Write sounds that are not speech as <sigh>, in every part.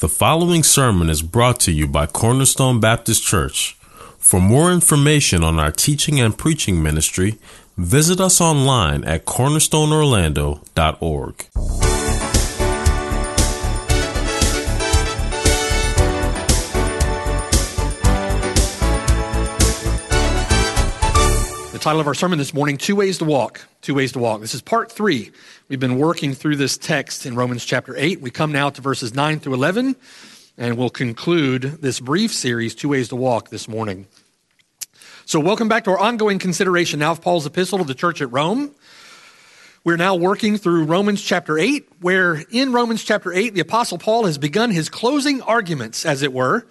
The following sermon is brought to you by Cornerstone Baptist Church. For more information on our teaching and preaching ministry, visit us online at cornerstoneorlando.org. title of our sermon this morning, Two Ways to Walk. Two Ways to Walk. This is part three. We've been working through this text in Romans chapter 8. We come now to verses 9 through 11, and we'll conclude this brief series, Two Ways to Walk, this morning. So, welcome back to our ongoing consideration now of Paul's epistle to the church at Rome. We're now working through Romans chapter 8, where in Romans chapter 8, the Apostle Paul has begun his closing arguments, as it were,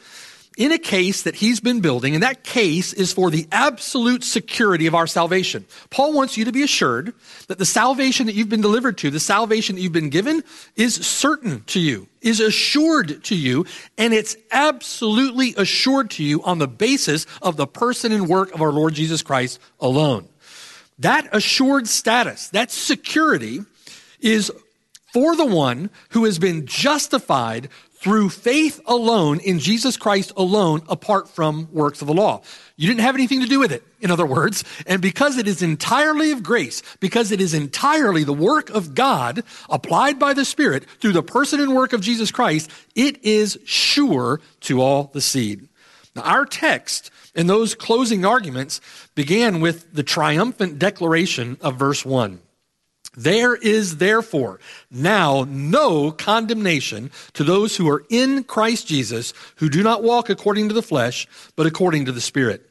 in a case that he's been building, and that case is for the absolute security of our salvation. Paul wants you to be assured that the salvation that you've been delivered to, the salvation that you've been given, is certain to you, is assured to you, and it's absolutely assured to you on the basis of the person and work of our Lord Jesus Christ alone. That assured status, that security, is for the one who has been justified through faith alone in Jesus Christ alone, apart from works of the law. You didn't have anything to do with it, in other words. And because it is entirely of grace, because it is entirely the work of God applied by the Spirit through the person and work of Jesus Christ, it is sure to all the seed. Now, our text in those closing arguments began with the triumphant declaration of verse 1. There is therefore now no condemnation to those who are in Christ Jesus, who do not walk according to the flesh, but according to the Spirit.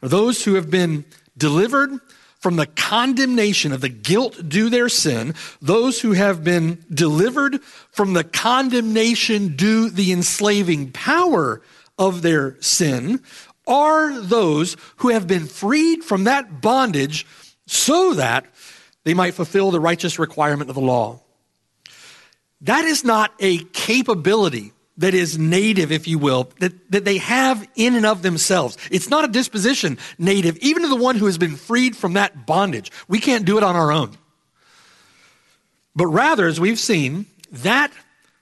Those who have been delivered from the condemnation of the guilt due their sin, those who have been delivered from the condemnation due the enslaving power of their sin, are those who have been freed from that bondage so that they might fulfill the righteous requirement of the law. That is not a capability that is native, if you will, that, that they have in and of themselves. It's not a disposition native, even to the one who has been freed from that bondage. We can't do it on our own. But rather, as we've seen, that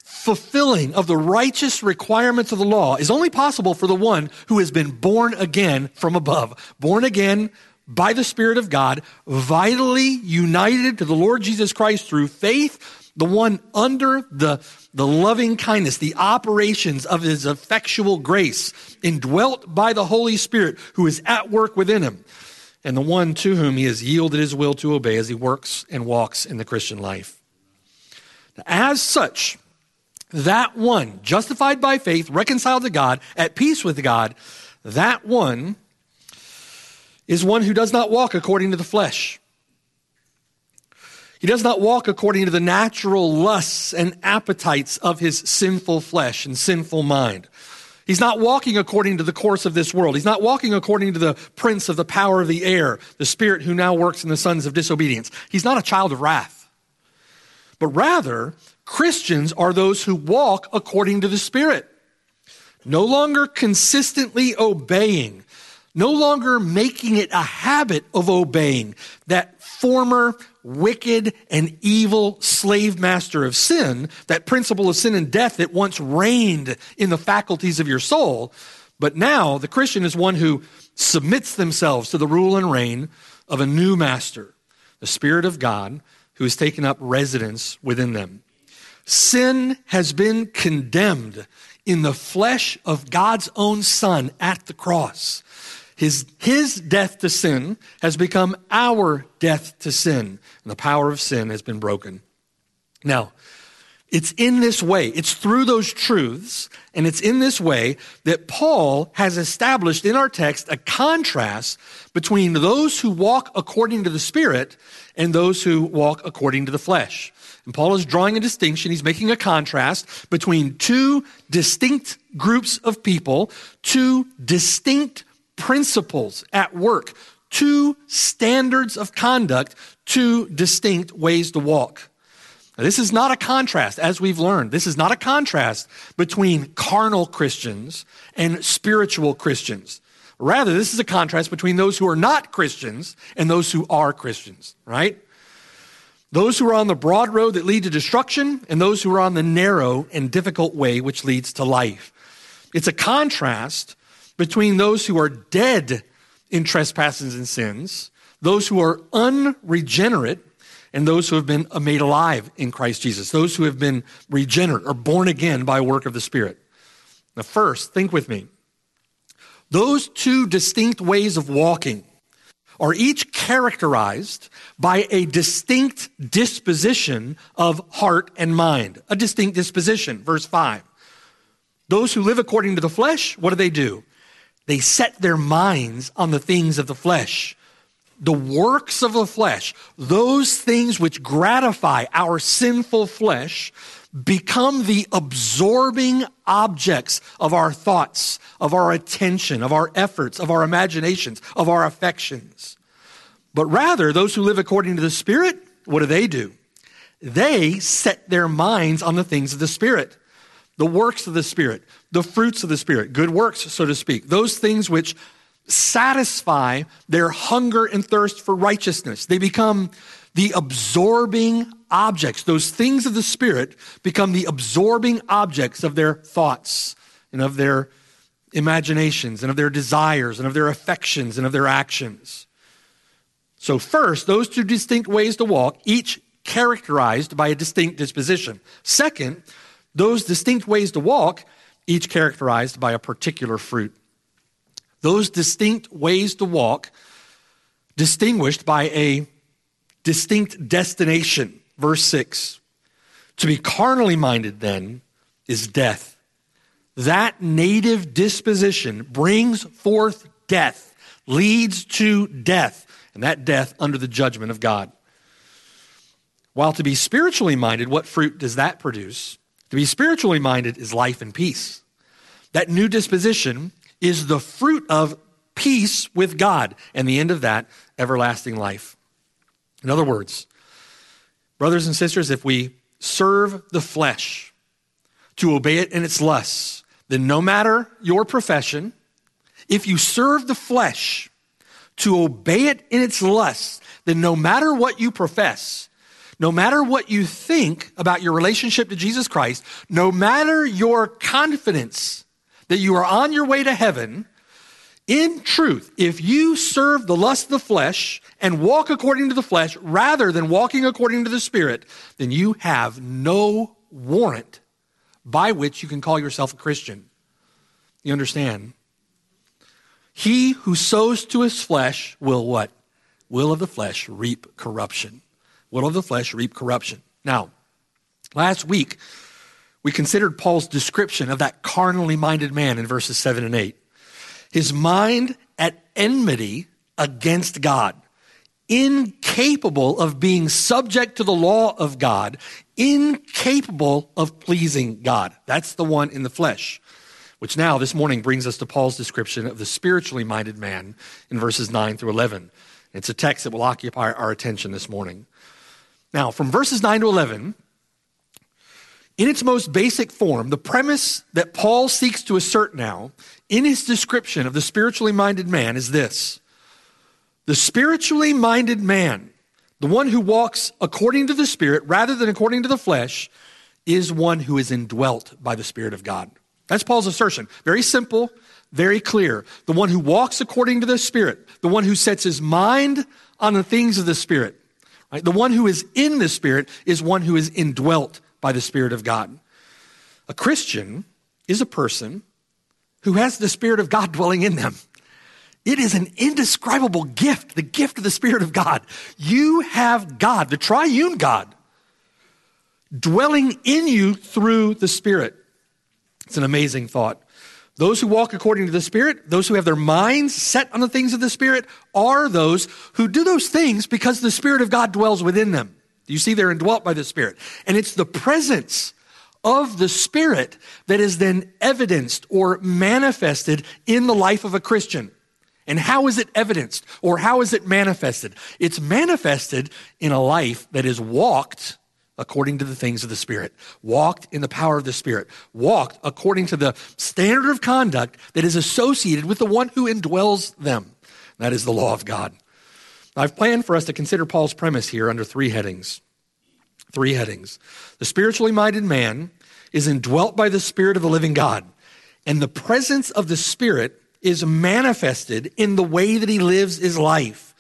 fulfilling of the righteous requirements of the law is only possible for the one who has been born again from above. Born again by the Spirit of God, vitally united to the Lord Jesus Christ through faith, the one under the, the loving kindness, the operations of his effectual grace, indwelt by the Holy Spirit who is at work within him, and the one to whom he has yielded his will to obey as he works and walks in the Christian life. As such, that one, justified by faith, reconciled to God, at peace with God, that one is one who does not walk according to the flesh. He does not walk according to the natural lusts and appetites of his sinful flesh and sinful mind. He's not walking according to the course of this world. He's not walking according to the prince of the power of the air, the spirit who now works in the sons of disobedience. He's not a child of wrath. But rather, Christians are those who walk according to the spirit, no longer consistently obeying no longer making it a habit of obeying that former wicked and evil slave master of sin, that principle of sin and death that once reigned in the faculties of your soul. But now the Christian is one who submits themselves to the rule and reign of a new master, the Spirit of God, who has taken up residence within them. Sin has been condemned in the flesh of God's own Son at the cross. His, his death to sin has become our death to sin, and the power of sin has been broken. Now, it's in this way, it's through those truths, and it's in this way that Paul has established in our text a contrast between those who walk according to the Spirit and those who walk according to the flesh. And Paul is drawing a distinction. He's making a contrast between two distinct groups of people, two distinct principles at work, two standards of conduct, two distinct ways to walk. Now, this is not a contrast, as we've learned. This is not a contrast between carnal Christians and spiritual Christians. Rather, this is a contrast between those who are not Christians and those who are Christians, right? those who are on the broad road that lead to destruction, and those who are on the narrow and difficult way which leads to life. It's a contrast between those who are dead in trespasses and sins, those who are unregenerate, and those who have been uh, made alive in Christ Jesus, those who have been regenerate or born again by work of the Spirit. Now, first, think with me. Those two distinct ways of walking are each characterized by a distinct disposition of heart and mind. A distinct disposition. Verse 5. Those who live according to the flesh, what do they do? They set their minds on the things of the flesh. The works of the flesh, those things which gratify our sinful flesh, become the absorbing objects of our thoughts, of our attention, of our efforts, of our imaginations, of our affections. But rather, those who live according to the Spirit, what do they do? They set their minds on the things of the Spirit, the works of the Spirit, the fruits of the Spirit, good works, so to speak, those things which satisfy their hunger and thirst for righteousness. They become the absorbing objects. Those things of the Spirit become the absorbing objects of their thoughts and of their imaginations and of their desires and of their affections and of their actions. So, first, those two distinct ways to walk, each characterized by a distinct disposition. Second, those distinct ways to walk, each characterized by a particular fruit. Those distinct ways to walk, distinguished by a distinct destination. Verse 6 To be carnally minded, then, is death. That native disposition brings forth death, leads to death, and that death under the judgment of God. While to be spiritually minded, what fruit does that produce? To be spiritually minded is life and peace. That new disposition is the fruit of peace with God, and the end of that, everlasting life. In other words, brothers and sisters, if we serve the flesh to obey it in its lusts, then no matter your profession, if you serve the flesh to obey it in its lusts, then no matter what you profess, no matter what you think about your relationship to Jesus Christ, no matter your confidence that you are on your way to heaven, in truth, if you serve the lust of the flesh and walk according to the flesh rather than walking according to the Spirit, then you have no warrant by which you can call yourself a Christian. You understand? He who sows to his flesh will what? Will of the flesh reap corruption. Will of the flesh reap corruption. Now, last week, we considered Paul's description of that carnally minded man in verses 7 and 8 his mind at enmity against God, incapable of being subject to the law of God, incapable of pleasing God. That's the one in the flesh. Which now, this morning, brings us to Paul's description of the spiritually minded man in verses 9 through 11. It's a text that will occupy our attention this morning. Now, from verses 9 to 11, in its most basic form, the premise that Paul seeks to assert now in his description of the spiritually minded man is this The spiritually minded man, the one who walks according to the Spirit rather than according to the flesh, is one who is indwelt by the Spirit of God. That's Paul's assertion. Very simple, very clear. The one who walks according to the Spirit, the one who sets his mind on the things of the Spirit. Right? The one who is in the Spirit is one who is indwelt by the Spirit of God. A Christian is a person who has the Spirit of God dwelling in them. It is an indescribable gift, the gift of the Spirit of God. You have God, the triune God, dwelling in you through the Spirit. It's an amazing thought. Those who walk according to the Spirit, those who have their minds set on the things of the Spirit, are those who do those things because the Spirit of God dwells within them. You see, they're indwelt by the Spirit. And it's the presence of the Spirit that is then evidenced or manifested in the life of a Christian. And how is it evidenced or how is it manifested? It's manifested in a life that is walked according to the things of the Spirit, walked in the power of the Spirit, walked according to the standard of conduct that is associated with the one who indwells them. That is the law of God. I've planned for us to consider Paul's premise here under three headings. Three headings. The spiritually minded man is indwelt by the Spirit of the living God, and the presence of the Spirit is manifested in the way that he lives his life.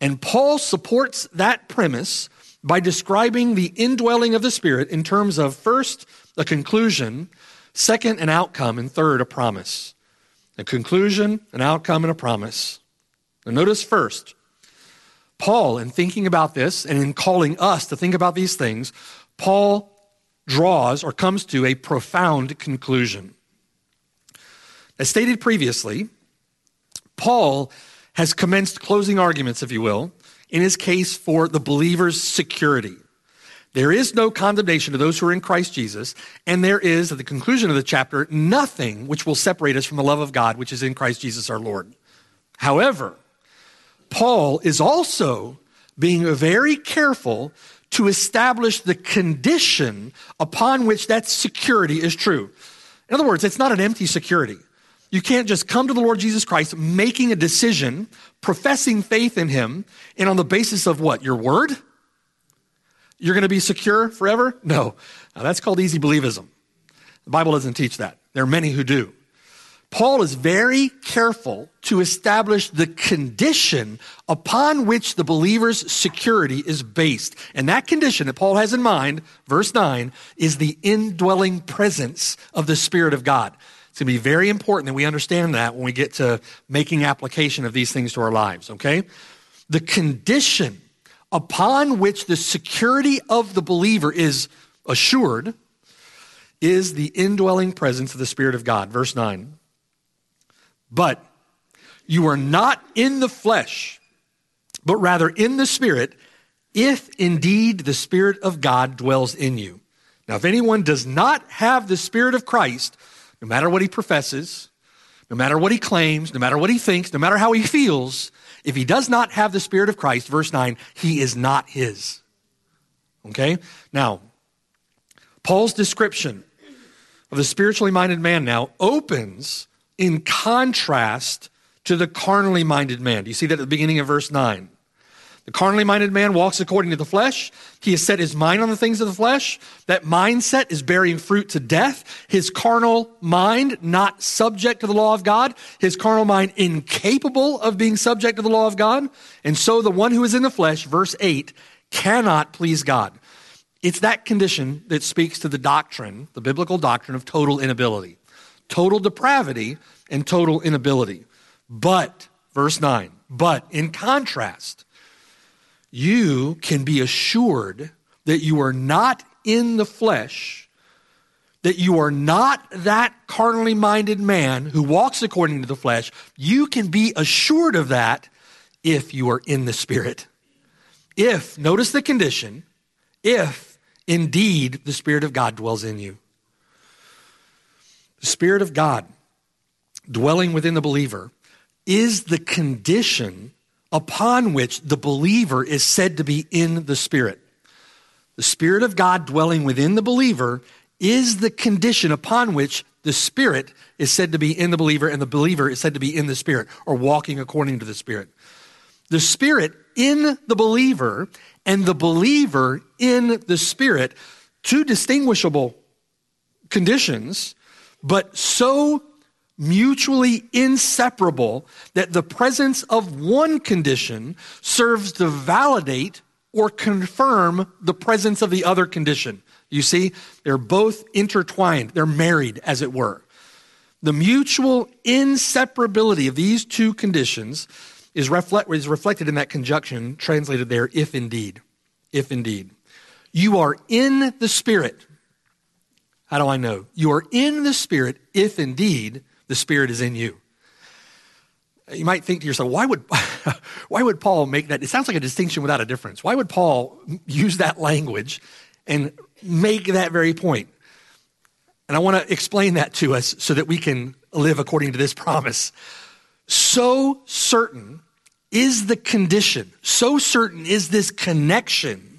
And Paul supports that premise by describing the indwelling of the Spirit in terms of first, a conclusion, second, an outcome, and third, a promise. A conclusion, an outcome, and a promise. Now, notice first, Paul, in thinking about this and in calling us to think about these things, Paul draws or comes to a profound conclusion. As stated previously, Paul has commenced closing arguments, if you will, in his case for the believer's security. There is no condemnation to those who are in Christ Jesus, and there is, at the conclusion of the chapter, nothing which will separate us from the love of God which is in Christ Jesus our Lord. However, Paul is also being very careful to establish the condition upon which that security is true. In other words, it's not an empty security. You can't just come to the Lord Jesus Christ making a decision, professing faith in Him, and on the basis of what? Your word? You're going to be secure forever? No. Now, that's called easy believism. The Bible doesn't teach that. There are many who do. Paul is very careful to establish the condition upon which the believer's security is based. And that condition that Paul has in mind, verse 9, is the indwelling presence of the Spirit of God. It's going to be very important that we understand that when we get to making application of these things to our lives, okay? The condition upon which the security of the believer is assured is the indwelling presence of the Spirit of God. Verse 9. But you are not in the flesh, but rather in the Spirit, if indeed the Spirit of God dwells in you. Now, if anyone does not have the Spirit of Christ, no matter what he professes, no matter what he claims, no matter what he thinks, no matter how he feels, if he does not have the Spirit of Christ, verse 9, he is not his. Okay? Now, Paul's description of the spiritually minded man now opens in contrast to the carnally minded man. Do you see that at the beginning of verse 9? The carnally minded man walks according to the flesh. He has set his mind on the things of the flesh. That mindset is bearing fruit to death. His carnal mind not subject to the law of God. His carnal mind incapable of being subject to the law of God. And so the one who is in the flesh, verse 8, cannot please God. It's that condition that speaks to the doctrine, the biblical doctrine of total inability, total depravity, and total inability. But, verse 9, but in contrast, you can be assured that you are not in the flesh, that you are not that carnally minded man who walks according to the flesh. You can be assured of that if you are in the Spirit. If, notice the condition, if indeed the Spirit of God dwells in you. The Spirit of God dwelling within the believer is the condition upon which the believer is said to be in the Spirit. The Spirit of God dwelling within the believer is the condition upon which the Spirit is said to be in the believer, and the believer is said to be in the Spirit or walking according to the Spirit. The Spirit in the believer and the believer in the Spirit, two distinguishable conditions, but so mutually inseparable that the presence of one condition serves to validate or confirm the presence of the other condition. You see, they're both intertwined, they're married, as it were. The mutual inseparability of these two conditions is, reflect, is reflected in that conjunction translated there, if indeed. If indeed. You are in the Spirit. How do I know? You are in the Spirit if indeed the Spirit is in you. You might think to yourself, why would, <laughs> why would Paul make that? It sounds like a distinction without a difference. Why would Paul use that language and make that very point? And I want to explain that to us so that we can live according to this promise. So certain is the condition, so certain is this connection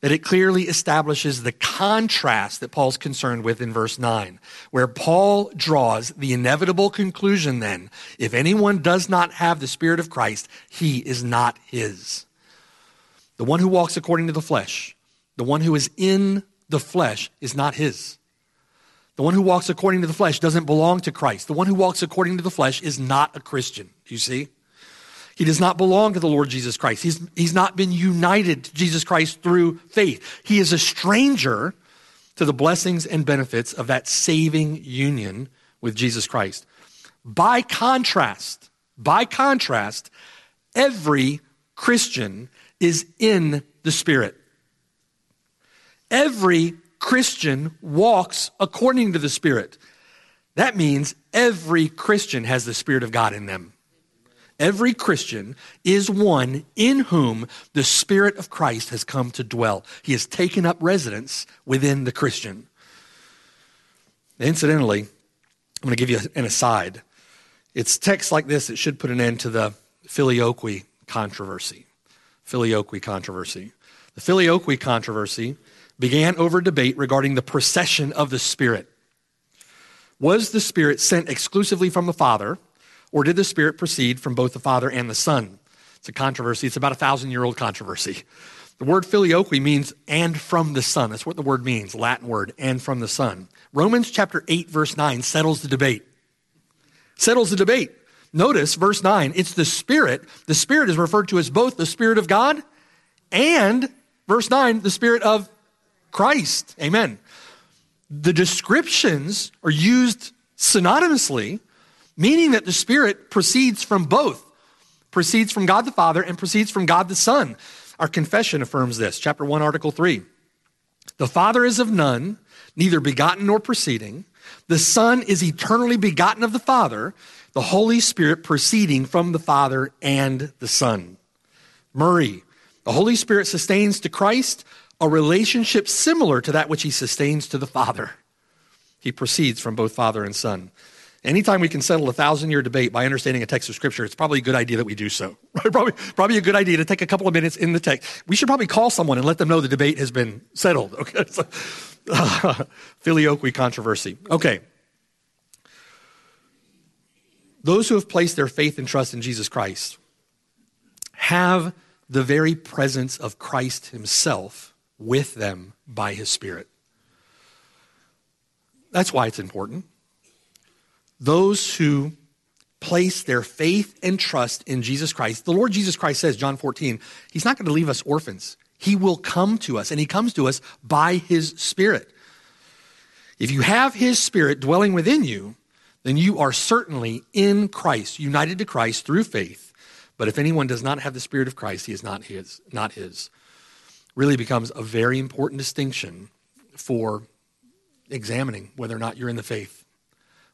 that it clearly establishes the contrast that Paul's concerned with in verse 9, where Paul draws the inevitable conclusion then if anyone does not have the Spirit of Christ, he is not his. The one who walks according to the flesh the one who is in the flesh, is not his. The one who walks according to the flesh doesn't belong to Christ. The one who walks according to the flesh is not a Christian. You see? He does not belong to the Lord Jesus Christ. He's, he's not been united to Jesus Christ through faith. He is a stranger to the blessings and benefits of that saving union with Jesus Christ. By contrast, by contrast, every Christian is in the Spirit. Every Christian walks according to the Spirit. That means every Christian has the Spirit of God in them. Every Christian is one in whom the Spirit of Christ has come to dwell. He has taken up residence within the Christian. Incidentally, I'm going to give you an aside. It's texts like this that should put an end to the filioque controversy. Filioque controversy. The filioque controversy began over debate regarding the procession of the Spirit. Was the Spirit sent exclusively from the Father, or did the Spirit proceed from both the Father and the Son? It's a controversy. It's about a thousand year old controversy. The word filioque means and from the Son. That's what the word means, Latin word, and from the Son. Romans chapter 8, verse 9 settles the debate. Settles the debate. Notice verse 9, it's the Spirit. The Spirit is referred to as both the Spirit of God and, verse 9, the Spirit of Christ. Amen. The descriptions are used synonymously, meaning that the Spirit proceeds from both, proceeds from God the Father and proceeds from God the Son. Our confession affirms this. Chapter 1, Article 3. The Father is of none, neither begotten nor proceeding. The Son is eternally begotten of the Father, the Holy Spirit proceeding from the Father and the Son. Murray, the Holy Spirit sustains to Christ a relationship similar to that which he sustains to the Father. He proceeds from both Father and Son. Anytime we can settle a thousand year debate by understanding a text of Scripture, it's probably a good idea that we do so. <laughs> Right? probably, probably a good idea to take a couple of minutes in the text. We should probably call someone and let them know the debate has been settled. <laughs> Okay, so, uh, <laughs> filioque controversy. Okay. Those who have placed their faith and trust in Jesus Christ have the very presence of Christ Himself with them by his Spirit. That's why it's important. Those who place their faith and trust in Jesus Christ, the Lord Jesus Christ says, John 14, He's not going to leave us orphans. He will come to us, and He comes to us by His Spirit. If you have His Spirit dwelling within you, then you are certainly in Christ, united to Christ through faith. But if anyone does not have the Spirit of Christ, he is not his, not his really becomes a very important distinction for examining whether or not you're in the faith,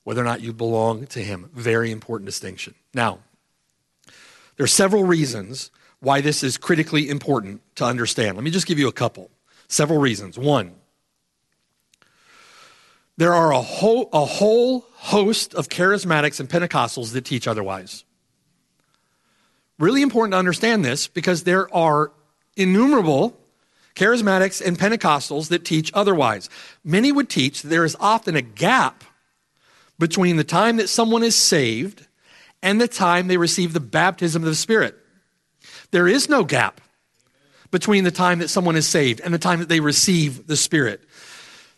whether or not you belong to Him. Very important distinction. Now, there are several reasons why this is critically important to understand. Let me just give you a couple. Several reasons. One, there are a whole, a whole host of charismatics and Pentecostals that teach otherwise. Really important to understand this because there are innumerable charismatics and Pentecostals that teach otherwise. Many would teach that there is often a gap between the time that someone is saved and the time they receive the baptism of the Spirit. There is no gap between the time that someone is saved and the time that they receive the Spirit.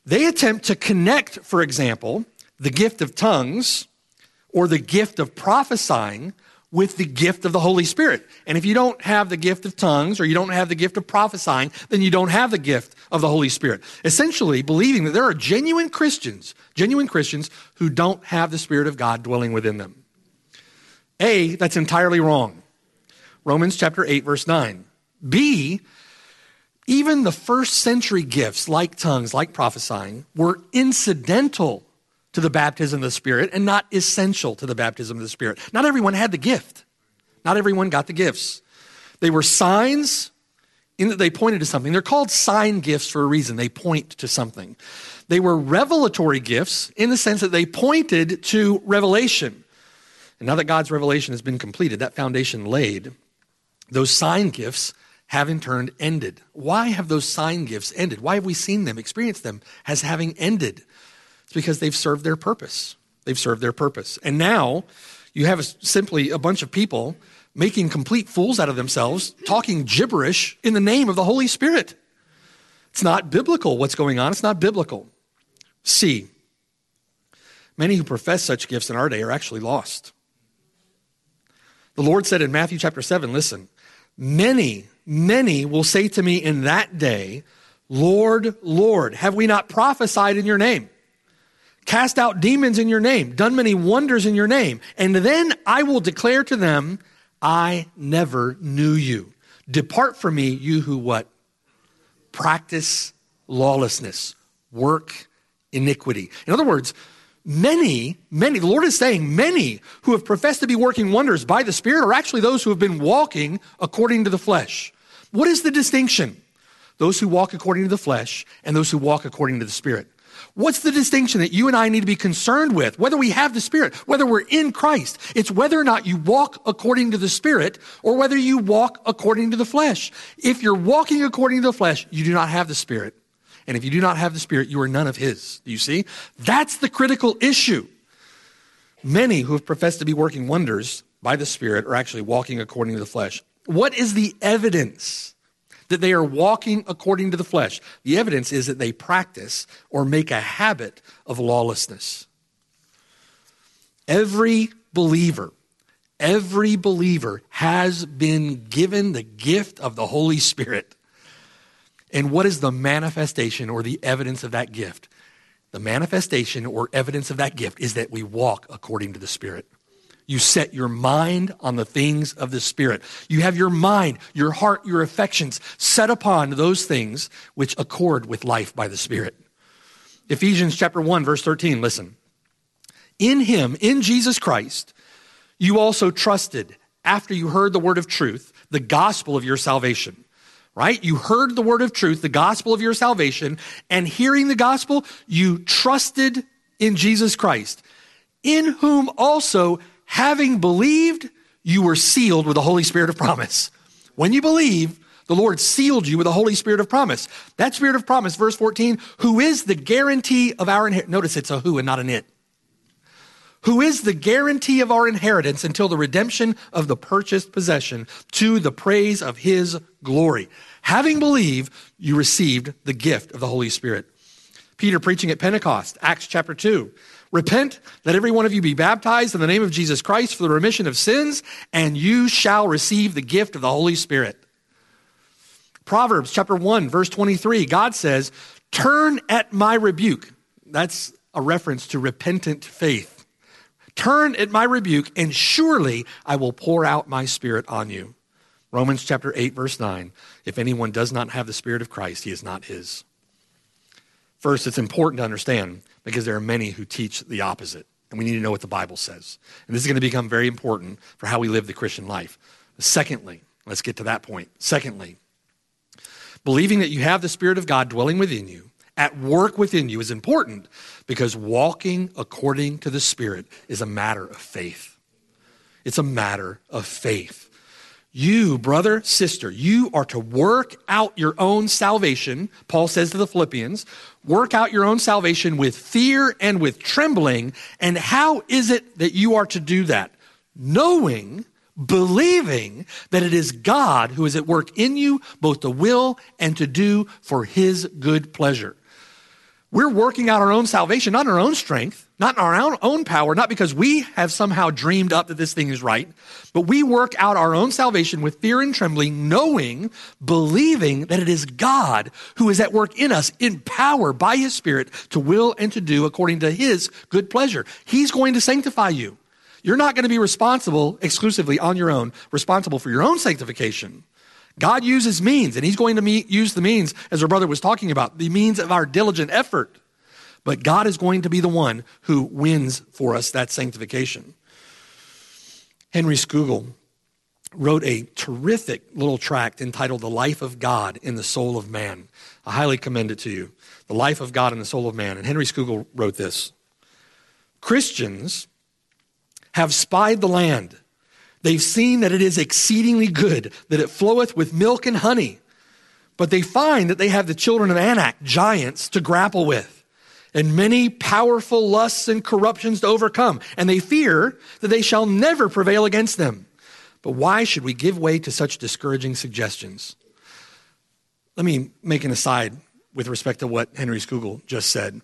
They attempt to connect, for example, the gift of tongues or the gift of prophesying with the gift of the Holy Spirit. And if you don't have the gift of tongues or you don't have the gift of prophesying, then you don't have the gift of the Holy Spirit. Essentially, believing that there are genuine Christians, genuine Christians who don't have the Spirit of God dwelling within them. A, that's entirely wrong. Romans chapter 8, verse 9. B, even the first century gifts, like tongues, like prophesying, were incidental to the baptism of the Spirit and not essential to the baptism of the Spirit. Not everyone had the gift, not everyone got the gifts. They were signs in that they pointed to something. They're called sign gifts for a reason. They point to something. They were revelatory gifts in the sense that they pointed to revelation. And now that God's revelation has been completed, that foundation laid, those sign gifts have in turn ended. Why have those sign gifts ended? Why have we seen them, experienced them as having ended? Because they've served their purpose. They've served their purpose. And now you have a, simply a bunch of people making complete fools out of themselves, talking gibberish in the name of the Holy Spirit. It's not biblical what's going on. It's not biblical. C. Many who profess such gifts in our day are actually lost. The Lord said in Matthew chapter 7, listen, many, many will say to me in that day, Lord, Lord, have we not prophesied in your name? Cast out demons in your name, done many wonders in your name. And then I will declare to them, I never knew you. Depart from me, you who what? Practice lawlessness, work iniquity. In other words, many, many, the Lord is saying many who have professed to be working wonders by the Spirit are actually those who have been walking according to the flesh. What is the distinction? Those who walk according to the flesh and those who walk according to the Spirit. What's the distinction that you and I need to be concerned with? Whether we have the Spirit, whether we're in Christ. It's whether or not you walk according to the Spirit or whether you walk according to the flesh. If you're walking according to the flesh, you do not have the Spirit. And if you do not have the Spirit, you are none of His. You see? That's the critical issue. Many who have professed to be working wonders by the Spirit are actually walking according to the flesh. What is the evidence that they are walking according to the flesh? The evidence is that they practice or make a habit of lawlessness. Every believer, every believer has been given the gift of the Holy Spirit. And what is the manifestation or the evidence of that gift? The manifestation or evidence of that gift is that we walk according to the Spirit. You set your mind on the things of the Spirit. You have your mind, your heart, your affections set upon those things which accord with life by the Spirit. Ephesians chapter 1, verse 13, listen. In him, in Jesus Christ, you also trusted after you heard the word of truth, the gospel of your salvation right? You heard the word of truth, the gospel of your salvation, and hearing the gospel, you trusted in Jesus Christ, in whom also, having believed, you were sealed with the Holy Spirit of promise. When you believe, the Lord sealed you with the Holy Spirit of promise. That Spirit of promise, verse 14, who is the guarantee of our inheritance. Notice it's a who and not an it who is the guarantee of our inheritance until the redemption of the purchased possession to the praise of his glory. Having believed, you received the gift of the Holy Spirit. Peter preaching at Pentecost, Acts chapter 2. Repent, let every one of you be baptized in the name of Jesus Christ for the remission of sins, and you shall receive the gift of the Holy Spirit. Proverbs chapter 1, verse 23, God says, Turn at my rebuke. That's a reference to repentant faith. Turn at my rebuke, and surely I will pour out my spirit on you. Romans chapter 8, verse 9. If anyone does not have the Spirit of Christ, he is not his. First, it's important to understand because there are many who teach the opposite, and we need to know what the Bible says. And this is going to become very important for how we live the Christian life. Secondly, let's get to that point. Secondly, believing that you have the Spirit of God dwelling within you at work within you is important because walking according to the Spirit is a matter of faith. It's a matter of faith. You, brother, sister, you are to work out your own salvation, Paul says to the Philippians, work out your own salvation with fear and with trembling. And how is it that you are to do that? Knowing, believing that it is God who is at work in you, both to will and to do for his good pleasure. We're working out our own salvation, not our own strength, not in our own, power, not because we have somehow dreamed up that this thing is right, but we work out our own salvation with fear and trembling, knowing, believing that it is God who is at work in us in power by his Spirit to will and to do according to his good pleasure. He's going to sanctify you. You're not going to be responsible exclusively on your own, responsible for your own sanctification. God uses means, and He's going to use the means, as our brother was talking about, the means of our diligent effort. But God is going to be the one who wins for us that sanctification. Henry Scougal wrote a terrific little tract entitled The Life of God in the Soul of Man. I highly commend it to you. The Life of God in the Soul of Man. And Henry Scougal wrote this Christians have spied the land They've seen that it is exceedingly good, that it floweth with milk and honey. But they find that they have the children of Anak, giants, to grapple with, and many powerful lusts and corruptions to overcome. And they fear that they shall never prevail against them. But why should we give way to such discouraging suggestions? Let me make an aside with respect to what Henry Scougal just said.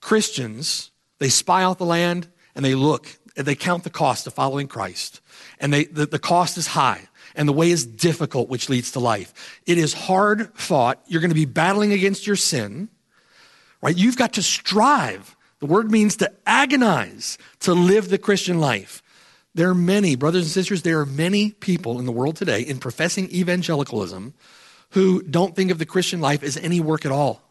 Christians, they spy out the land and they look, and they count the cost of following Christ. And they, the, the cost is high and the way is difficult, which leads to life. It is hard fought. You're going to be battling against your sin, right? You've got to strive. The word means to agonize to live the Christian life. There are many, brothers and sisters, there are many people in the world today in professing evangelicalism who don't think of the Christian life as any work at all.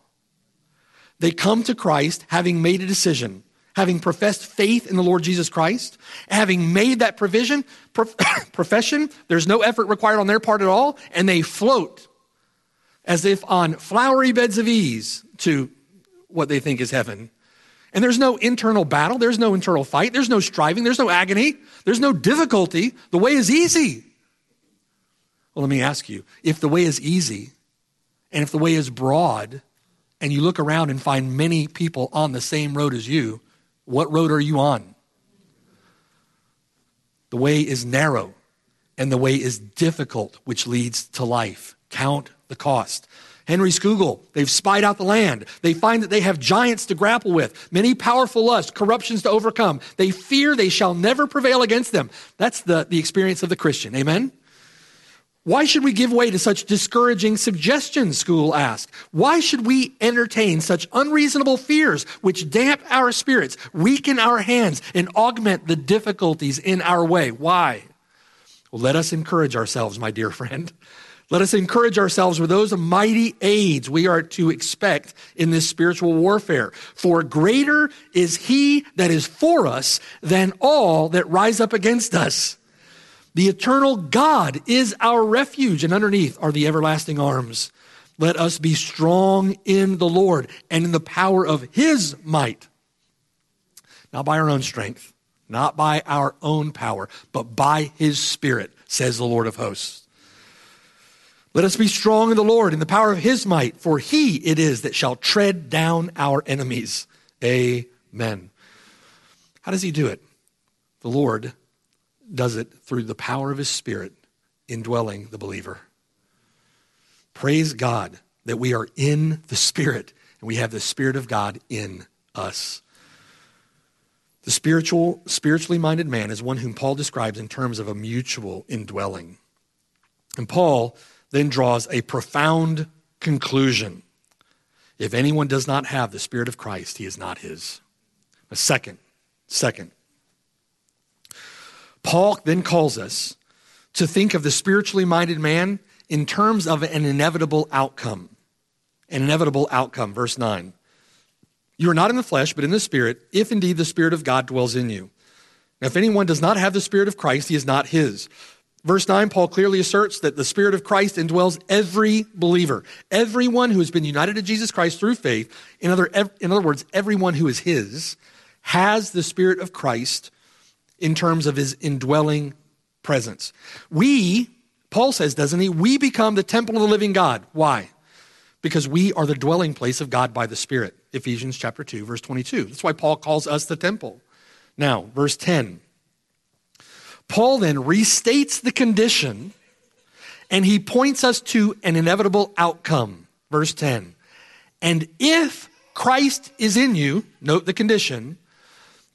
They come to Christ having made a decision, having professed faith in the Lord Jesus Christ, having made that provision, <coughs> profession, there's no effort required on their part at all, and they float as if on flowery beds of ease to what they think is heaven. And there's no internal battle, there's no internal fight, there's no striving, there's no agony, there's no difficulty. The way is easy. Well, let me ask you if the way is easy and if the way is broad, and you look around and find many people on the same road as you, what road are you on? The way is narrow and the way is difficult, which leads to life. Count the cost. Henry Scougal, they've spied out the land. They find that they have giants to grapple with, many powerful lusts, corruptions to overcome. They fear they shall never prevail against them. That's the, the experience of the Christian. Amen? Why should we give way to such discouraging suggestions? Scougal asked. Why should we entertain such unreasonable fears which damp our spirits, weaken our hands, and augment the difficulties in our way? Why? Well, let us encourage ourselves, my dear friend. Let us encourage ourselves with those mighty aids we are to expect in this spiritual warfare. For greater is he that is for us than all that rise up against us. The eternal God is our refuge, and underneath are the everlasting arms. Let us be strong in the Lord and in the power of his might. Not by our own strength, not by our own power, but by his Spirit, says the Lord of hosts. Let us be strong in the Lord in the power of his might, for he it is that shall tread down our enemies. Amen. How does he do it? The Lord does it through the power of his spirit indwelling the believer. Praise God that we are in the spirit and we have the spirit of God in us. The spiritual spiritually minded man is one whom Paul describes in terms of a mutual indwelling. And Paul then draws a profound conclusion. If anyone does not have the spirit of Christ, he is not his. A second, second, Paul then calls us to think of the spiritually minded man in terms of an inevitable outcome. An inevitable outcome. Verse 9. You are not in the flesh, but in the Spirit, if indeed the Spirit of God dwells in you. Now, if anyone does not have the Spirit of Christ, he is not his. Verse 9, Paul clearly asserts that the Spirit of Christ indwells every believer, everyone who has been united to Jesus Christ through faith. In other, in other words, everyone who is his has the Spirit of Christ in terms of his indwelling presence. We, Paul says, doesn't he? We become the temple of the living God. Why? Because we are the dwelling place of God by the Spirit. Ephesians chapter 2, verse 22. That's why Paul calls us the temple. Now, verse 10. Paul then restates the condition and he points us to an inevitable outcome. Verse 10. And if Christ is in you, note the condition,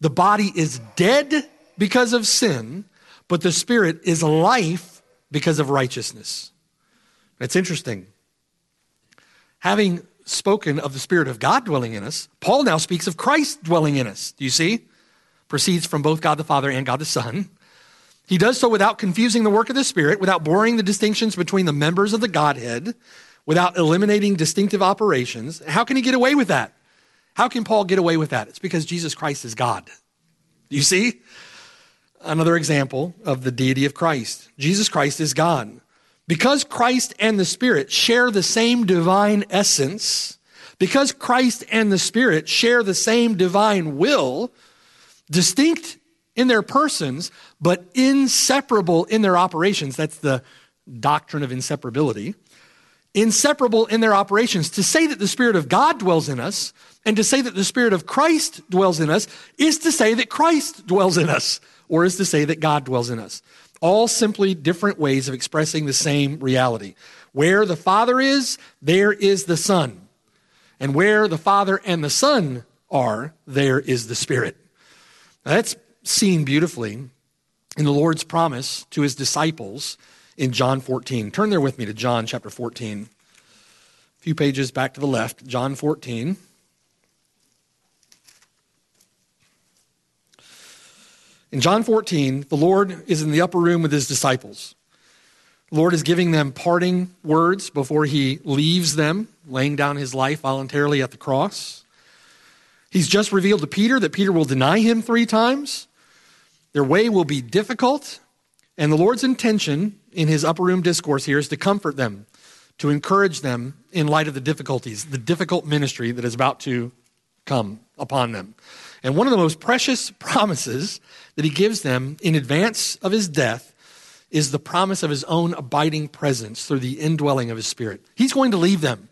the body is dead because of sin, but the Spirit is life because of righteousness. It's interesting. Having spoken of the Spirit of God dwelling in us, Paul now speaks of Christ dwelling in us. Do you see? Proceeds from both God the Father and God the Son. He does so without confusing the work of the Spirit, without blurring the distinctions between the members of the Godhead, without eliminating distinctive operations. How can he get away with that? How can Paul get away with that? It's because Jesus Christ is God. You see? another example of the deity of Christ. Jesus Christ is God. Because Christ and the Spirit share the same divine essence, because Christ and the Spirit share the same divine will, distinct in their persons, but inseparable in their operations. That's the doctrine of inseparability. Inseparable in their operations. To say that the Spirit of God dwells in us and to say that the Spirit of Christ dwells in us is to say that Christ dwells in us or is to say that God dwells in us. All simply different ways of expressing the same reality. Where the Father is, there is the Son. And where the Father and the Son are, there is the Spirit. Now, that's seen beautifully in the Lord's promise to his disciples in John 14. Turn there with me to John chapter 14. A few pages back to the left, John 14. In John 14, the Lord is in the upper room with his disciples. The Lord is giving them parting words before he leaves them, laying down his life voluntarily at the cross. He's just revealed to Peter that Peter will deny him three times. Their way will be difficult, and the Lord's intention in his upper room discourse here is to comfort them, to encourage them in light of the difficulties, the difficult ministry that is about to come upon them. And one of the most precious <laughs> promises that he gives them in advance of his death is the promise of his own abiding presence through the indwelling of his spirit. He's going to leave them.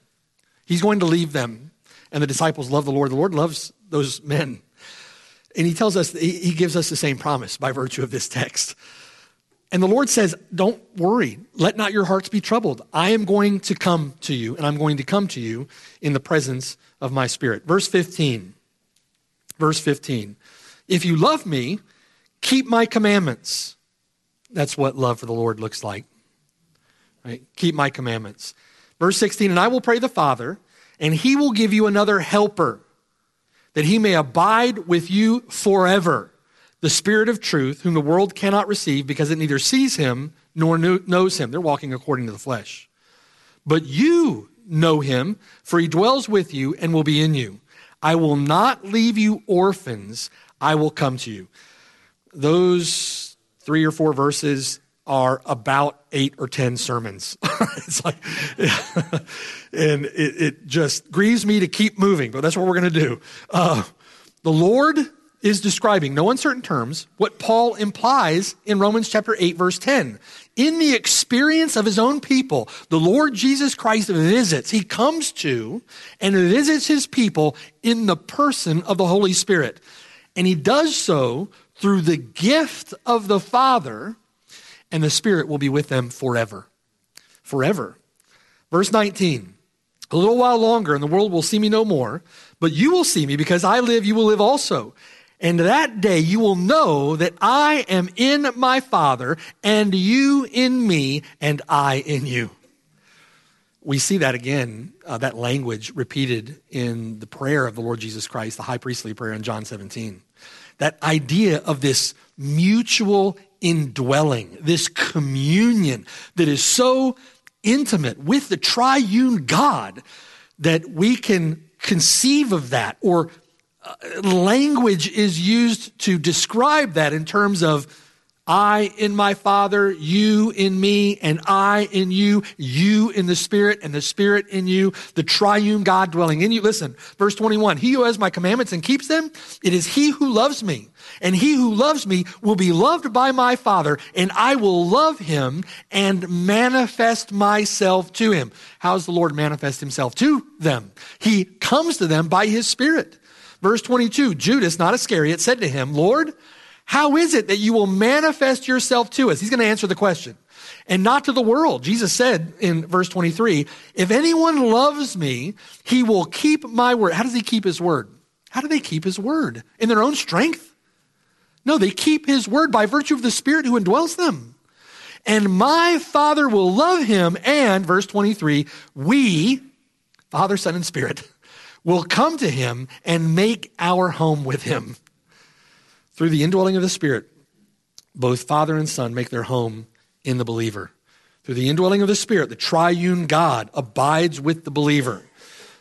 He's going to leave them. And the disciples love the Lord. The Lord loves those men. And he tells us, he gives us the same promise by virtue of this text. And the Lord says, Don't worry. Let not your hearts be troubled. I am going to come to you, and I'm going to come to you in the presence of my spirit. Verse 15. Verse 15. If you love me, keep my commandments. That's what love for the Lord looks like. Right? Keep my commandments. Verse 16, and I will pray the Father, and he will give you another helper, that he may abide with you forever. The Spirit of truth, whom the world cannot receive because it neither sees him nor knows him. They're walking according to the flesh. But you know him, for he dwells with you and will be in you. I will not leave you orphans, I will come to you. Those three or four verses are about eight or ten sermons. <laughs> it's like, and it, it, just grieves me to keep moving, but that's what we're going to do. Uh, the Lord is describing, no uncertain terms, what Paul implies in Romans chapter 8, verse 10. In the experience of his own people, the Lord Jesus Christ visits, he comes to and visits his people in the person of the Holy Spirit. And he does so through the gift of the Father, and the Spirit will be with them forever. Forever. Verse 19 A little while longer, and the world will see me no more, but you will see me because I live, you will live also. And that day you will know that I am in my Father, and you in me, and I in you. We see that again, uh, that language repeated in the prayer of the Lord Jesus Christ, the high priestly prayer in John 17. That idea of this mutual indwelling, this communion that is so intimate with the triune God that we can conceive of that or uh, language is used to describe that in terms of I in my Father, you in me, and I in you, you in the Spirit, and the Spirit in you, the triune God dwelling in you. Listen, verse 21 He who has my commandments and keeps them, it is he who loves me. And he who loves me will be loved by my Father, and I will love him and manifest myself to him. How does the Lord manifest himself to them? He comes to them by his Spirit. Verse 22 Judas, not Iscariot, said to him, Lord, how is it that you will manifest yourself to us? He's going to answer the question. And not to the world. Jesus said in verse 23, if anyone loves me, he will keep my word. How does he keep his word? How do they keep his word? In their own strength? No, they keep his word by virtue of the Spirit who indwells them. And my Father will love him, and, verse 23, we, Father, Son, and Spirit, <laughs> will come to him and make our home with him. Through the indwelling of the Spirit, both Father and Son make their home in the believer. Through the indwelling of the Spirit, the triune God abides with the believer.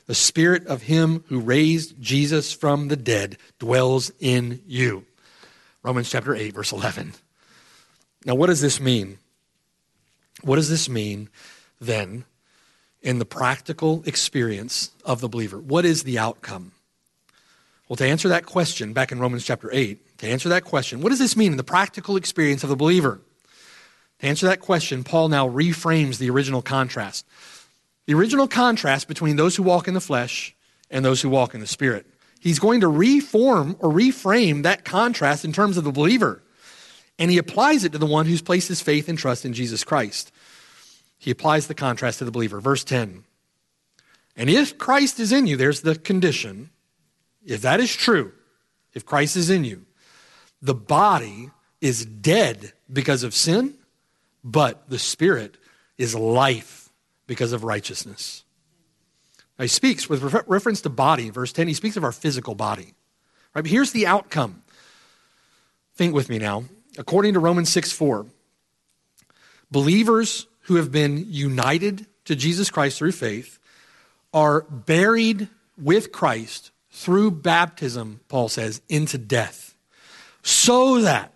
The Spirit of Him who raised Jesus from the dead dwells in you. Romans chapter 8, verse 11. Now, what does this mean? What does this mean then in the practical experience of the believer? What is the outcome? Well, to answer that question, back in Romans chapter 8, to answer that question, what does this mean in the practical experience of the believer? To answer that question, Paul now reframes the original contrast. The original contrast between those who walk in the flesh and those who walk in the spirit. He's going to reform or reframe that contrast in terms of the believer. And he applies it to the one who's placed his faith and trust in Jesus Christ. He applies the contrast to the believer. Verse 10 And if Christ is in you, there's the condition. If that is true, if Christ is in you, the body is dead because of sin, but the spirit is life because of righteousness. Now he speaks with reference to body, verse 10, he speaks of our physical body. Right? But here's the outcome. Think with me now. According to Romans 6 4, believers who have been united to Jesus Christ through faith are buried with Christ through baptism, Paul says, into death. So that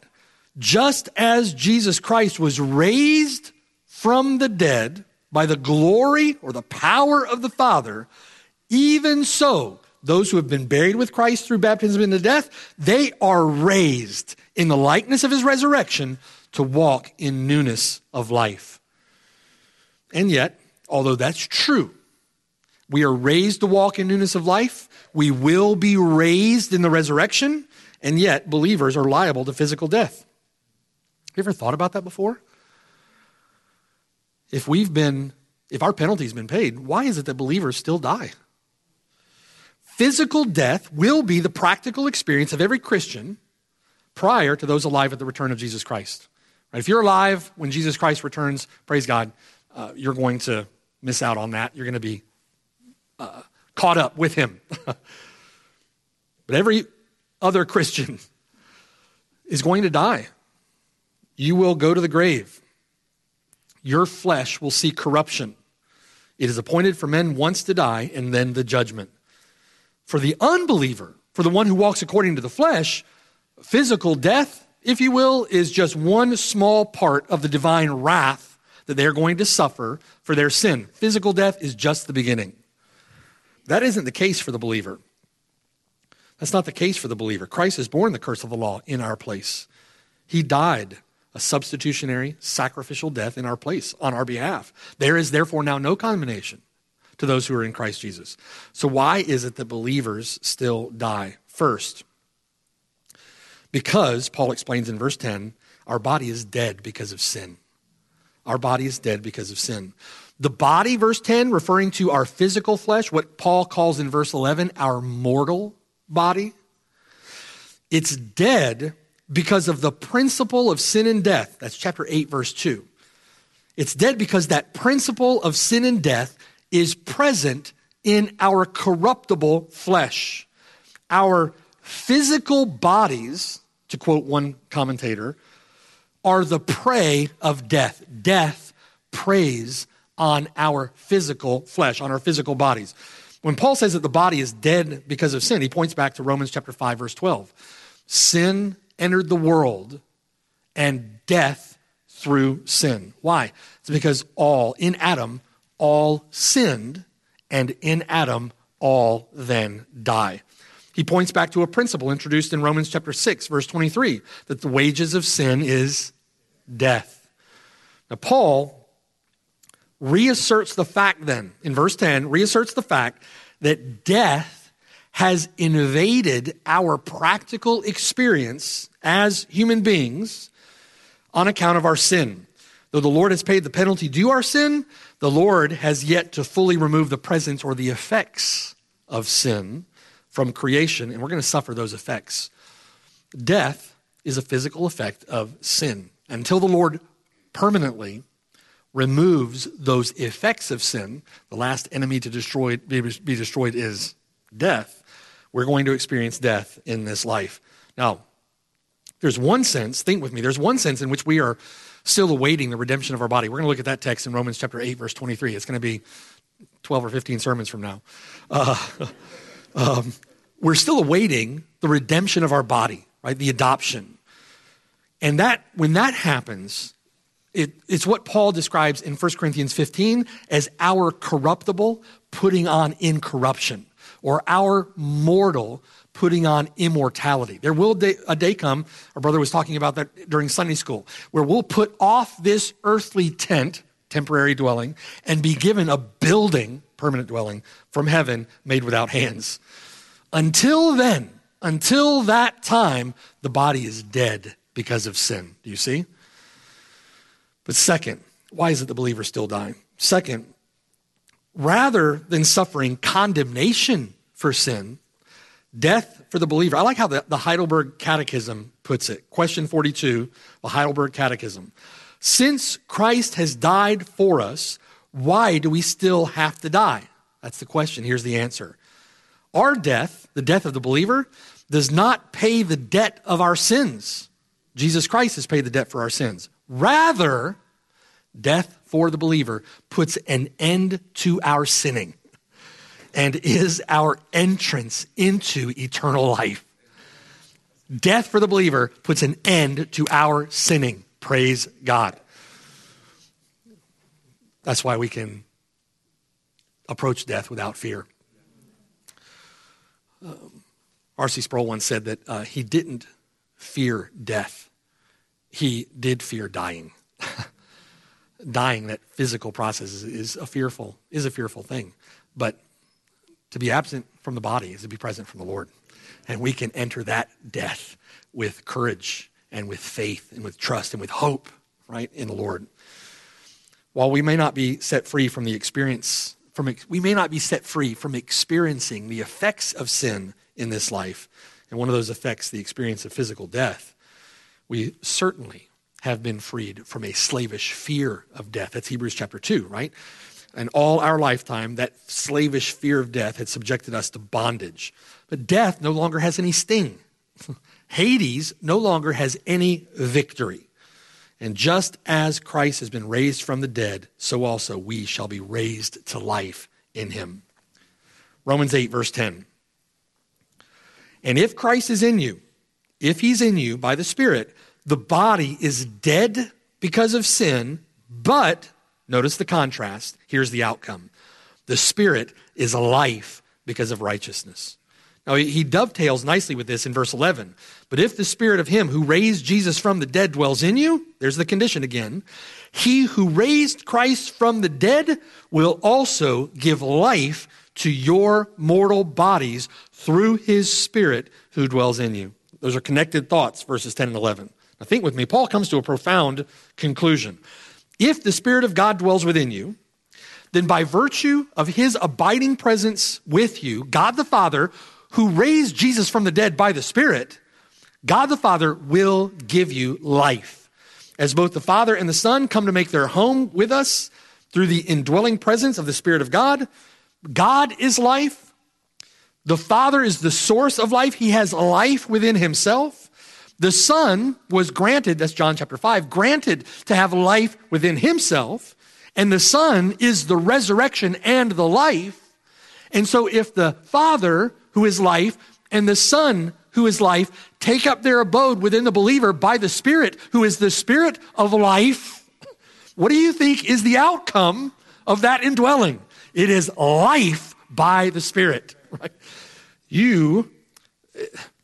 just as Jesus Christ was raised from the dead by the glory or the power of the Father, even so, those who have been buried with Christ through baptism into death, they are raised in the likeness of his resurrection to walk in newness of life. And yet, although that's true, we are raised to walk in newness of life. We will be raised in the resurrection, and yet believers are liable to physical death. Have you ever thought about that before? If we've been, if our penalty's been paid, why is it that believers still die? Physical death will be the practical experience of every Christian prior to those alive at the return of Jesus Christ. Right? If you're alive when Jesus Christ returns, praise God, uh, you're going to miss out on that. You're going to be uh, caught up with him. <laughs> but every other Christian is going to die. You will go to the grave. Your flesh will see corruption. It is appointed for men once to die and then the judgment. For the unbeliever, for the one who walks according to the flesh, physical death, if you will, is just one small part of the divine wrath that they're going to suffer for their sin. Physical death is just the beginning. That isn't the case for the believer. That's not the case for the believer. Christ has borne the curse of the law in our place. He died a substitutionary, sacrificial death in our place on our behalf. There is therefore now no condemnation to those who are in Christ Jesus. So, why is it that believers still die? First, because, Paul explains in verse 10, our body is dead because of sin. Our body is dead because of sin. The body, verse 10, referring to our physical flesh, what Paul calls in verse 11 our mortal body, it's dead because of the principle of sin and death. That's chapter 8, verse 2. It's dead because that principle of sin and death is present in our corruptible flesh. Our physical bodies, to quote one commentator, are the prey of death. Death preys on our physical flesh, on our physical bodies. When Paul says that the body is dead because of sin, he points back to Romans chapter 5 verse 12. Sin entered the world and death through sin. Why? It's because all in Adam all sinned and in Adam all then die. He points back to a principle introduced in Romans chapter 6 verse 23 that the wages of sin is death. Now Paul reasserts the fact then, in verse 10, reasserts the fact that death has invaded our practical experience as human beings on account of our sin. Though the Lord has paid the penalty due our sin, the Lord has yet to fully remove the presence or the effects of sin from creation, and we're going to suffer those effects. Death is a physical effect of sin. Until the Lord permanently removes those effects of sin, the last enemy to destroy, be destroyed is death. We're going to experience death in this life. Now, there's one sense, think with me, there's one sense in which we are still awaiting the redemption of our body. We're going to look at that text in Romans chapter 8, verse 23. It's going to be 12 or 15 sermons from now. Uh, <laughs> um, we're still awaiting the redemption of our body, right? The adoption. And that, when that happens, it, it's what Paul describes in 1 Corinthians 15 as our corruptible putting on incorruption, or our mortal putting on immortality. There will day, a day come, our brother was talking about that during Sunday school, where we'll put off this earthly tent, temporary dwelling, and be given a building, permanent dwelling, from heaven made without hands. Until then, until that time, the body is dead because of sin. Do you see? But second, why is it the believer still dying? Second, rather than suffering condemnation for sin, death for the believer. I like how the, the Heidelberg Catechism puts it. Question 42, the Heidelberg Catechism. Since Christ has died for us, why do we still have to die? That's the question. Here's the answer. Our death, the death of the believer, does not pay the debt of our sins. Jesus Christ has paid the debt for our sins. Rather, death for the believer puts an end to our sinning and is our entrance into eternal life. Death for the believer puts an end to our sinning. Praise God. That's why we can approach death without fear. Um, R.C. Sproul once said that uh, he didn't fear death, he did fear dying. <laughs> dying, that physical process, is, a fearful is a fearful thing, but to be absent from the body is to be present from the Lord, and we can enter that death with courage and with faith and with trust and with hope, right, in the Lord. While we may not be set free from the experience, from we may not be set free from experiencing the effects of sin in this life, and one of those effects, the experience of physical death, we certainly have been freed from a slavish fear of death. That's Hebrews chapter 2, right? And all our lifetime, that slavish fear of death had subjected us to bondage. But death no longer has any sting. <laughs> Hades no longer has any victory. And just as Christ has been raised from the dead, so also we shall be raised to life in him. Romans 8, verse 10. And if Christ is in you, if he's in you by the Spirit, the body is dead because of sin, but notice the contrast. Here's the outcome the spirit is life because of righteousness. Now, he dovetails nicely with this in verse 11. But if the spirit of him who raised Jesus from the dead dwells in you, there's the condition again. He who raised Christ from the dead will also give life to your mortal bodies through his spirit who dwells in you. Those are connected thoughts, verses 10 and 11. Now, think with me. Paul comes to a profound conclusion. If the Spirit of God dwells within you, then by virtue of his abiding presence with you, God the Father, who raised Jesus from the dead by the Spirit, God the Father will give you life. As both the Father and the Son come to make their home with us through the indwelling presence of the Spirit of God, God is life. The Father is the source of life. He has life within himself. The Son was granted, that's John chapter 5, granted to have life within himself. And the Son is the resurrection and the life. And so if the Father, who is life, and the Son, who is life, take up their abode within the believer by the Spirit, who is the Spirit of life, what do you think is the outcome of that indwelling? It is life by the Spirit. <laughs> Right? You,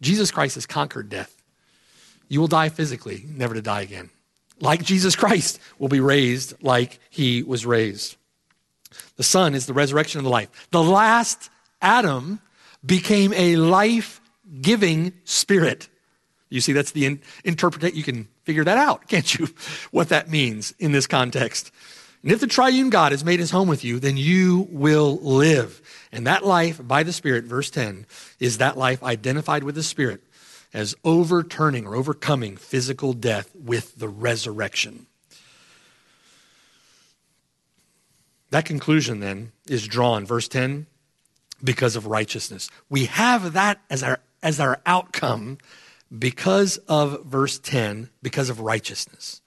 Jesus Christ has conquered death. You will die physically, never to die again. Like Jesus Christ will be raised like he was raised. The Son is the resurrection of the life. The last Adam became a life giving spirit. You see, that's the in- interpretation. You can figure that out, can't you? <laughs> What that means in this context. And if the triune God has made his home with you, then you will live. And that life by the Spirit, verse 10, is that life identified with the Spirit as overturning or overcoming physical death with the resurrection. That conclusion then is drawn, verse 10, because of righteousness. We have that as our, as our outcome because of verse 10, because of righteousness.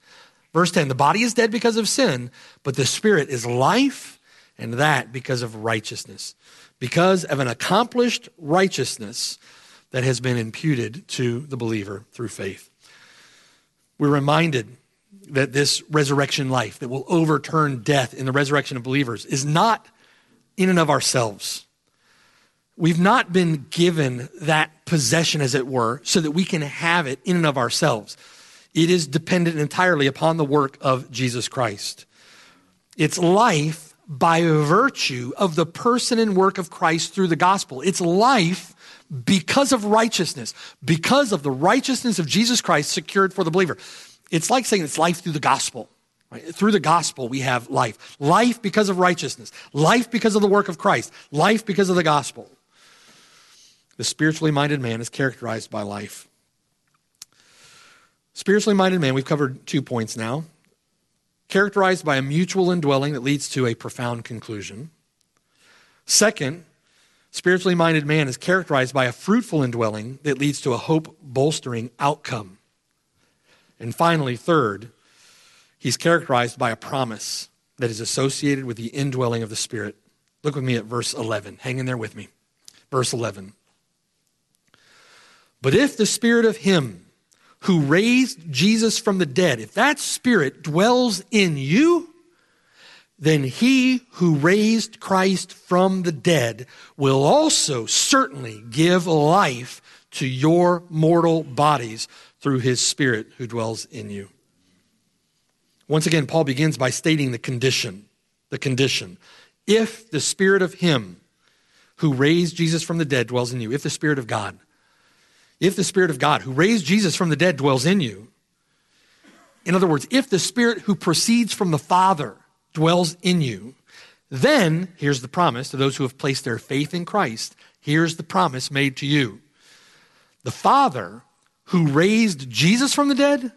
Verse 10 the body is dead because of sin, but the spirit is life, and that because of righteousness. Because of an accomplished righteousness, that has been imputed to the believer through faith. We're reminded that this resurrection life that will overturn death in the resurrection of believers is not in and of ourselves. We've not been given that possession, as it were, so that we can have it in and of ourselves. It is dependent entirely upon the work of Jesus Christ. It's life by virtue of the person and work of Christ through the gospel. It's life because of righteousness, because of the righteousness of Jesus Christ secured for the believer. It's like saying it's life through the gospel, Right? Through the gospel, we have life. Life because of righteousness. Life because of the work of Christ. Life because of the gospel. The spiritually minded man is characterized by life. Spiritually minded man, we've covered two points now. Characterized by a mutual indwelling that leads to a profound conclusion. Second, spiritually minded man is characterized by a fruitful indwelling that leads to a hope bolstering outcome. And finally, third, he's characterized by a promise that is associated with the indwelling of the Spirit. Look with me at verse 11. Hang in there with me. Verse 11. But if the Spirit of Him who raised Jesus from the dead, if that Spirit dwells in you, then He who raised Christ from the dead will also certainly give life to your mortal bodies through His Spirit who dwells in you. Once again, Paul begins by stating the condition. The condition. If the Spirit of Him who raised Jesus from the dead dwells in you, if the Spirit of God, if the Spirit of God, who raised Jesus from the dead, dwells in you, in other words, if the Spirit who proceeds from the Father dwells in you, then here's the promise to those who have placed their faith in Christ. Here's the promise made to you. The Father who raised Jesus from the dead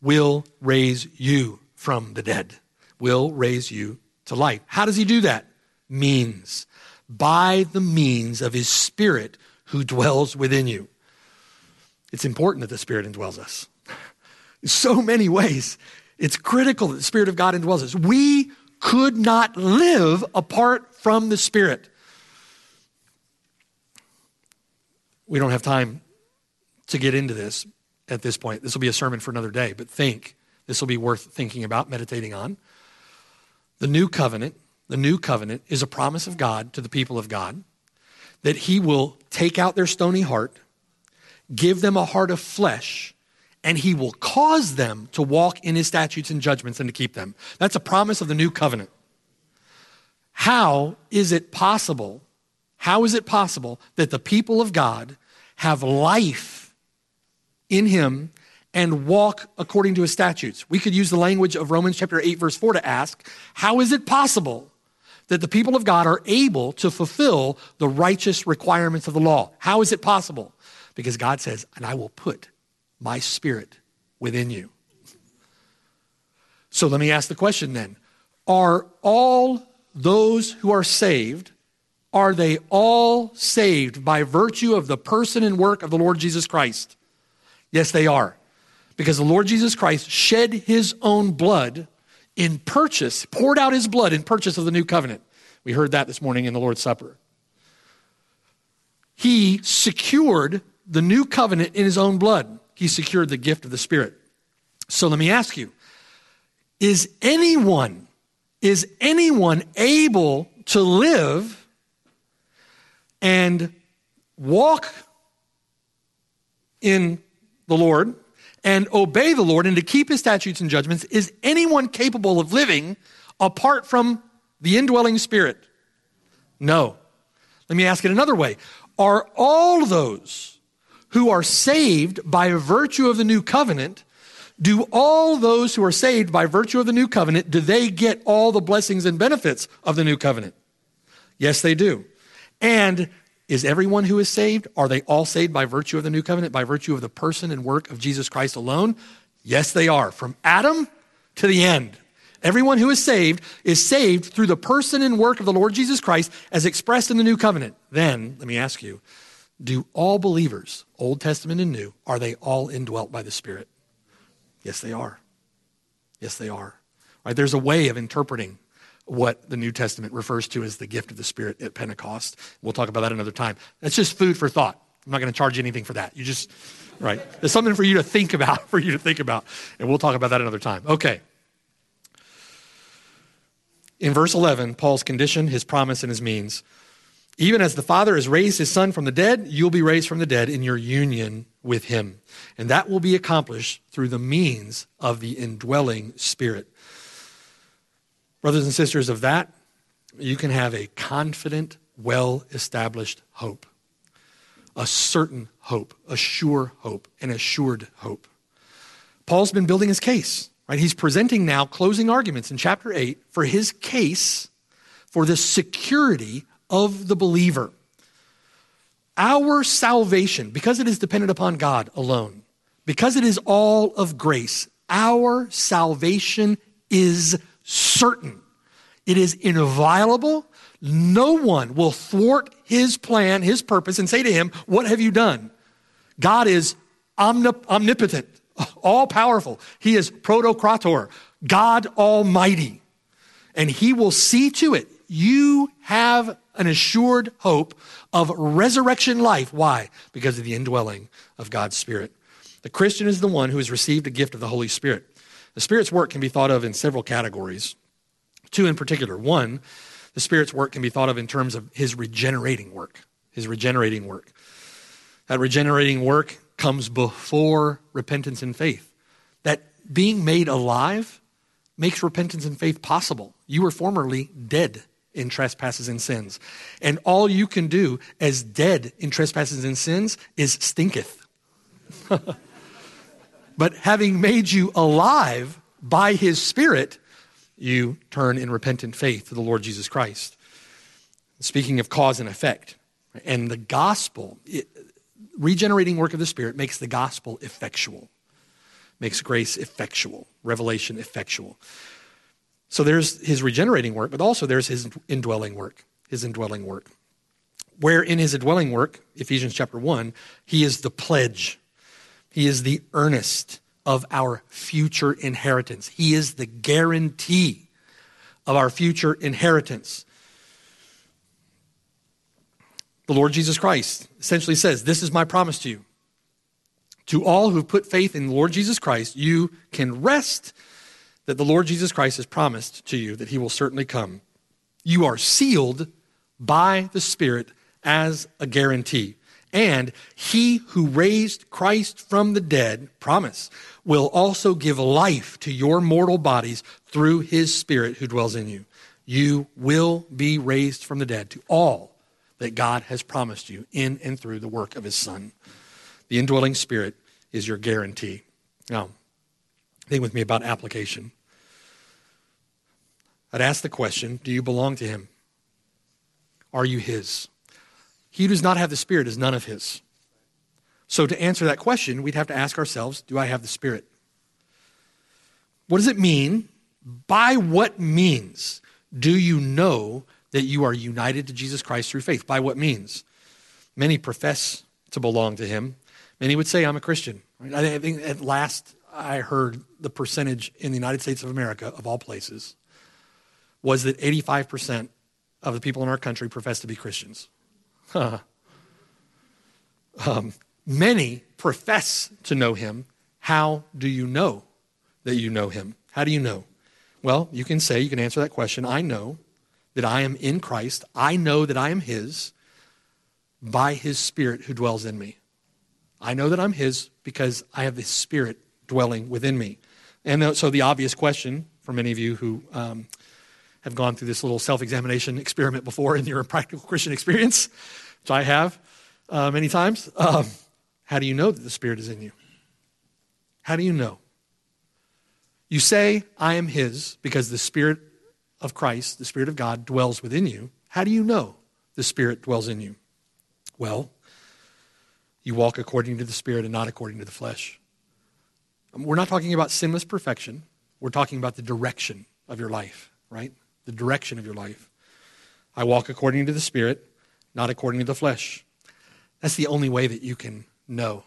will raise you from the dead, will raise you to life. How does he do that? Means. By the means of his Spirit who dwells within you. It's important that the Spirit indwells us. In so many ways, it's critical that the Spirit of God indwells us. We could not live apart from the Spirit. We don't have time to get into this at this point. This will be a sermon for another day, but think. This will be worth thinking about, meditating on. The new covenant, the new covenant is a promise of God to the people of God that he will take out their stony heart give them a heart of flesh, and he will cause them to walk in his statutes and judgments and to keep them. That's a promise of the new covenant. How is it possible? How is it possible that the people of God have life in him and walk according to his statutes? We could use the language of Romans chapter 8 verse 4 to ask, how is it possible that the people of God are able to fulfill the righteous requirements of the law? How is it possible? Because God says, and I will put my spirit within you. So let me ask the question then Are all those who are saved, are they all saved by virtue of the person and work of the Lord Jesus Christ? Yes, they are. Because the Lord Jesus Christ shed his own blood in purchase, poured out his blood in purchase of the new covenant. We heard that this morning in the Lord's Supper. He secured the new covenant in his own blood. He secured the gift of the Spirit. So let me ask you is anyone, is anyone able to live and walk in the Lord and obey the Lord and to keep his statutes and judgments? Is anyone capable of living apart from the indwelling Spirit? No. Let me ask it another way. Are all those who are saved by virtue of the new covenant, do all those who are saved by virtue of the new covenant, do they get all the blessings and benefits of the new covenant? Yes, they do. And is everyone who is saved, are they all saved by virtue of the new covenant, by virtue of the person and work of Jesus Christ alone? Yes, they are. From Adam to the end. Everyone who is saved is saved through the person and work of the Lord Jesus Christ as expressed in the new covenant. Then, let me ask you, do all believers, Old Testament and New, are they all indwelt by the Spirit? Yes, they are. Yes, they are. Right? There's a way of interpreting what the New Testament refers to as the gift of the Spirit at Pentecost. We'll talk about that another time. That's just food for thought. I'm not going to charge you anything for that. You just, right? There's something for you to think about, <laughs> for you to think about. And we'll talk about that another time. Okay. In verse 11, Paul's condition, his promise, and his means. Even as the Father has raised his Son from the dead, you'll be raised from the dead in your union with him. And that will be accomplished through the means of the indwelling Spirit. Brothers and sisters, of that, you can have a confident, well established hope, a certain hope, a sure hope, an assured hope. Paul's been building his case Right? He's presenting now closing arguments in chapter 8 for his case for the security of the believer. Our salvation, because it is dependent upon God alone, because it is all of grace, our salvation is certain. It is inviolable. No one will thwart his plan, his purpose, and say to him, What have you done? God is omnip- omnipotent, <laughs> all powerful. He is Pantocrator, God Almighty. And he will see to it you have an assured hope of resurrection life. Why? Because of the indwelling of God's Spirit. The Christian is the one who has received a gift of the Holy Spirit. The Spirit's work can be thought of in several categories, two in particular. One, the Spirit's work can be thought of in terms of his regenerating work. His regenerating work. That regenerating work comes before repentance and faith. That being made alive makes repentance and faith possible. You were formerly dead in trespasses and sins. And all you can do as dead in trespasses and sins is stinketh. <laughs> but having made you alive by his Spirit, you turn in repentant faith to the Lord Jesus Christ. Speaking of cause and effect, and the gospel, it, regenerating work of the Spirit makes the gospel effectual, makes grace effectual, revelation effectual. So there's his regenerating work, but also there's his indwelling work, his indwelling work. Where in his indwelling work, Ephesians chapter 1, he is the pledge, he is the earnest of our future inheritance, he is the guarantee of our future inheritance. The Lord Jesus Christ essentially says, This is my promise to you. To all who put faith in the Lord Jesus Christ, you can rest that the Lord Jesus Christ has promised to you that he will certainly come. You are sealed by the Spirit as a guarantee. And he who raised Christ from the dead, promise, will also give life to your mortal bodies through his Spirit who dwells in you. You will be raised from the dead to all that God has promised you in and through the work of his Son. The indwelling Spirit is your guarantee. Now, Think with me about application. I'd ask the question Do you belong to Him? Are you His? He who does not have the Spirit is none of His. So, to answer that question, we'd have to ask ourselves Do I have the Spirit? What does it mean? By what means do you know that you are united to Jesus Christ through faith? By what means? Many profess to belong to Him. Many would say, I'm a Christian. I think at last I heard the percentage in the United States of America, of all places, was that 85% of the people in our country profess to be Christians. <laughs> um, many profess to know him. How do you know that you know him? How do you know? Well, you can say, you can answer that question I know that I am in Christ. I know that I am his by his Spirit who dwells in me. I know that I'm his because I have the Spirit dwelling within me. And so the obvious question for many of you who um, have gone through this little self examination experiment before in your practical Christian experience, which I have uh, many times, um, how do you know that the Spirit is in you? How do you know? You say, I am His because the Spirit of Christ, the Spirit of God, dwells within you. How do you know the Spirit dwells in you? Well, you walk according to the Spirit and not according to the flesh. We're not talking about sinless perfection. We're talking about the direction of your life, right? The direction of your life. I walk according to the Spirit, not according to the flesh. That's the only way that you can know,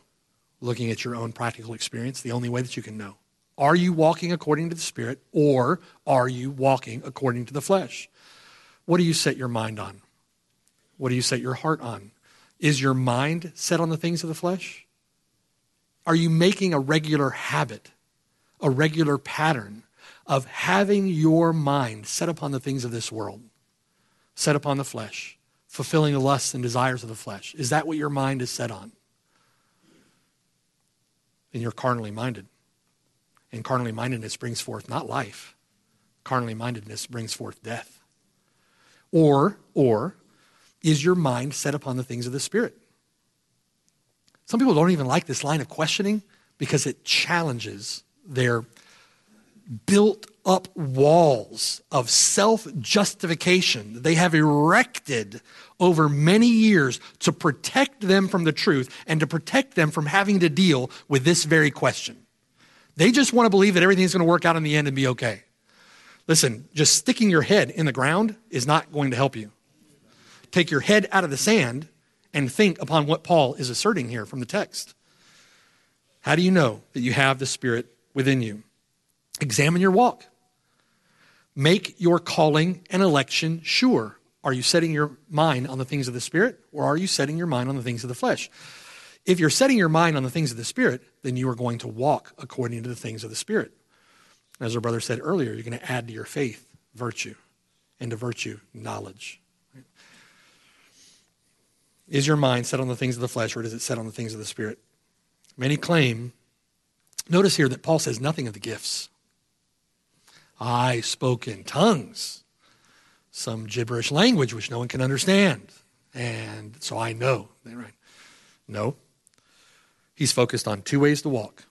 looking at your own practical experience, the only way that you can know. Are you walking according to the Spirit, or are you walking according to the flesh? What do you set your mind on? What do you set your heart on? Is your mind set on the things of the flesh? Are you making a regular habit, a regular pattern of having your mind set upon the things of this world, set upon the flesh, fulfilling the lusts and desires of the flesh? Is that what your mind is set on? And you're carnally minded. And carnally mindedness brings forth not life. Carnally mindedness brings forth death. Or, or, is your mind set upon the things of the Spirit? Some people don't even like this line of questioning because it challenges their, built up walls of self justification they have erected over many years to protect them from the truth and to protect them from having to deal with this very question. They just want to believe that everything's going to work out in the end and be okay. Listen, just sticking your head in the ground is not going to help you. Take your head out of the sand and think upon what Paul is asserting here from the text. How do you know that you have the Spirit within you? Examine your walk. Make your calling and election sure. Are you setting your mind on the things of the Spirit or are you setting your mind on the things of the flesh? If you're setting your mind on the things of the Spirit, then you are going to walk according to the things of the Spirit. As our brother said earlier, you're going to add to your faith virtue, and to virtue, knowledge. Is your mind set on the things of the flesh or is it set on the things of the Spirit? Many claim, notice here that Paul says nothing of the gifts. I spoke in tongues, some gibberish language which no one can understand. And so I know. Right? No. He's focused on two ways to walk.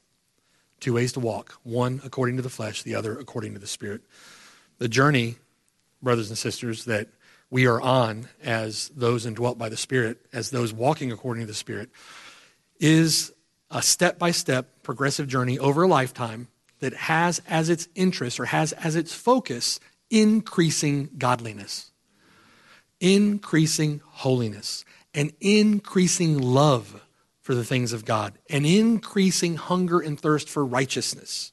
Two ways to walk. One according to the flesh, the other according to the spirit. The journey, brothers and sisters, that we are on as those indwelt by the Spirit, as those walking according to the Spirit, is a step by step progressive journey over a lifetime that has as its interest or has as its focus increasing godliness, increasing holiness, and increasing love for the things of God, and increasing hunger and thirst for righteousness.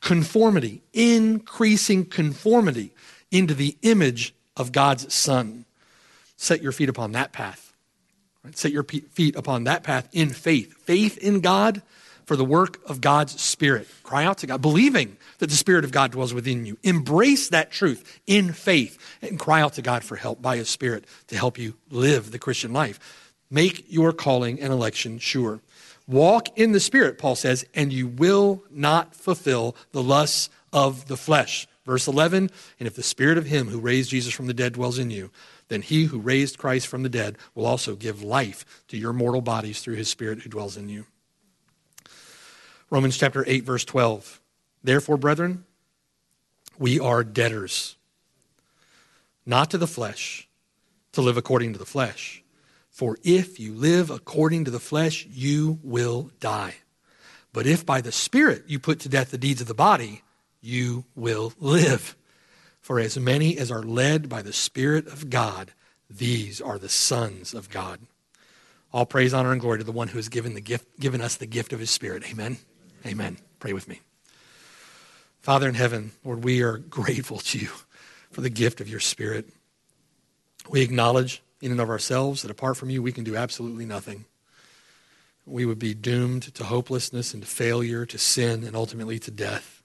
Conformity, increasing conformity into the image of God's Son. Set your feet upon that path. Right? Set your feet upon that path in faith. Faith in God for the work of God's Spirit. Cry out to God, believing that the Spirit of God dwells within you. Embrace that truth in faith and cry out to God for help by His Spirit to help you live the Christian life. Make your calling and election sure. Walk in the Spirit, Paul says, and you will not fulfill the lusts of the flesh. Verse 11, and if the spirit of him who raised Jesus from the dead dwells in you, then he who raised Christ from the dead will also give life to your mortal bodies through his spirit who dwells in you. Romans chapter 8, verse 12. Therefore, brethren, we are debtors, not to the flesh, to live according to the flesh. For if you live according to the flesh, you will die. But if by the Spirit you put to death the deeds of the body, you will live. For as many as are led by the Spirit of God, these are the sons of God. All praise, honor, and glory to the one who has given, the gift, given us the gift of his Spirit. Amen. Amen. Pray with me. Father in heaven, Lord, we are grateful to you for the gift of your Spirit. We acknowledge in and of ourselves that apart from you, we can do absolutely nothing. We would be doomed to hopelessness and to failure, to sin, and ultimately to death.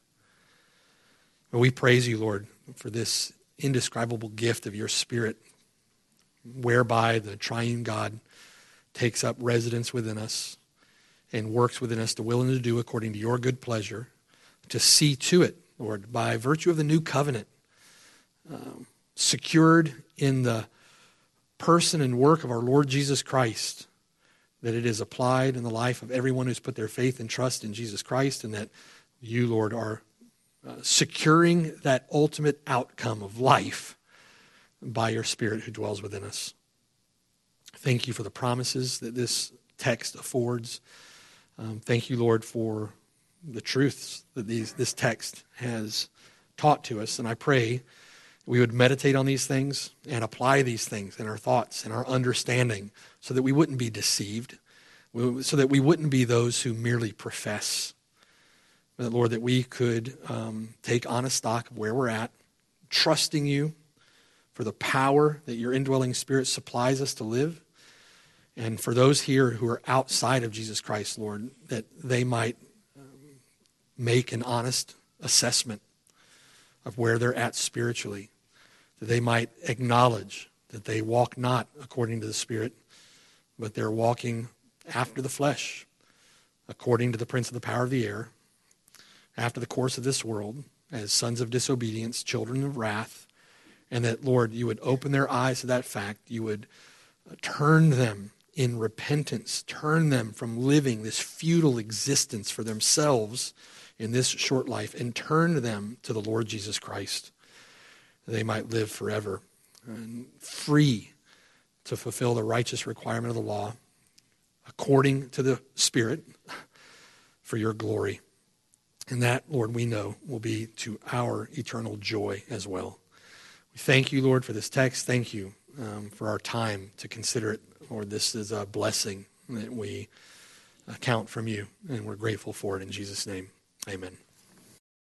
But we praise you, Lord, for this indescribable gift of your Spirit, whereby the triune God takes up residence within us and works within us to will and to do according to your good pleasure, to see to it, Lord, by virtue of the new covenant, um, secured in the person and work of our Lord Jesus Christ, that it is applied in the life of everyone who's put their faith and trust in Jesus Christ, and that you, Lord, are uh, securing that ultimate outcome of life by your Spirit who dwells within us. Thank you for the promises that this text affords. Um, thank you, Lord, for the truths that these, this text has taught to us. And I pray we would meditate on these things and apply these things in our thoughts and our understanding so that we wouldn't be deceived, so that we wouldn't be those who merely profess Lord, that we could um, take honest stock of where we're at, trusting you for the power that your indwelling spirit supplies us to live. And for those here who are outside of Jesus Christ, Lord, that they might um, make an honest assessment of where they're at spiritually, that they might acknowledge that they walk not according to the Spirit, but they're walking after the flesh, according to the prince of the power of the air, after the course of this world as sons of disobedience, children of wrath, and that, Lord, you would open their eyes to that fact. You would uh, turn them in repentance, turn them from living this futile existence for themselves in this short life and turn them to the Lord Jesus Christ. They might live forever and free to fulfill the righteous requirement of the law according to the Spirit for your glory. And that, Lord, we know will be to our eternal joy as well. We thank you, Lord, for this text. Thank you um, for our time to consider it. Lord, this is a blessing that we count from you, and we're grateful for it in Jesus' name. Amen.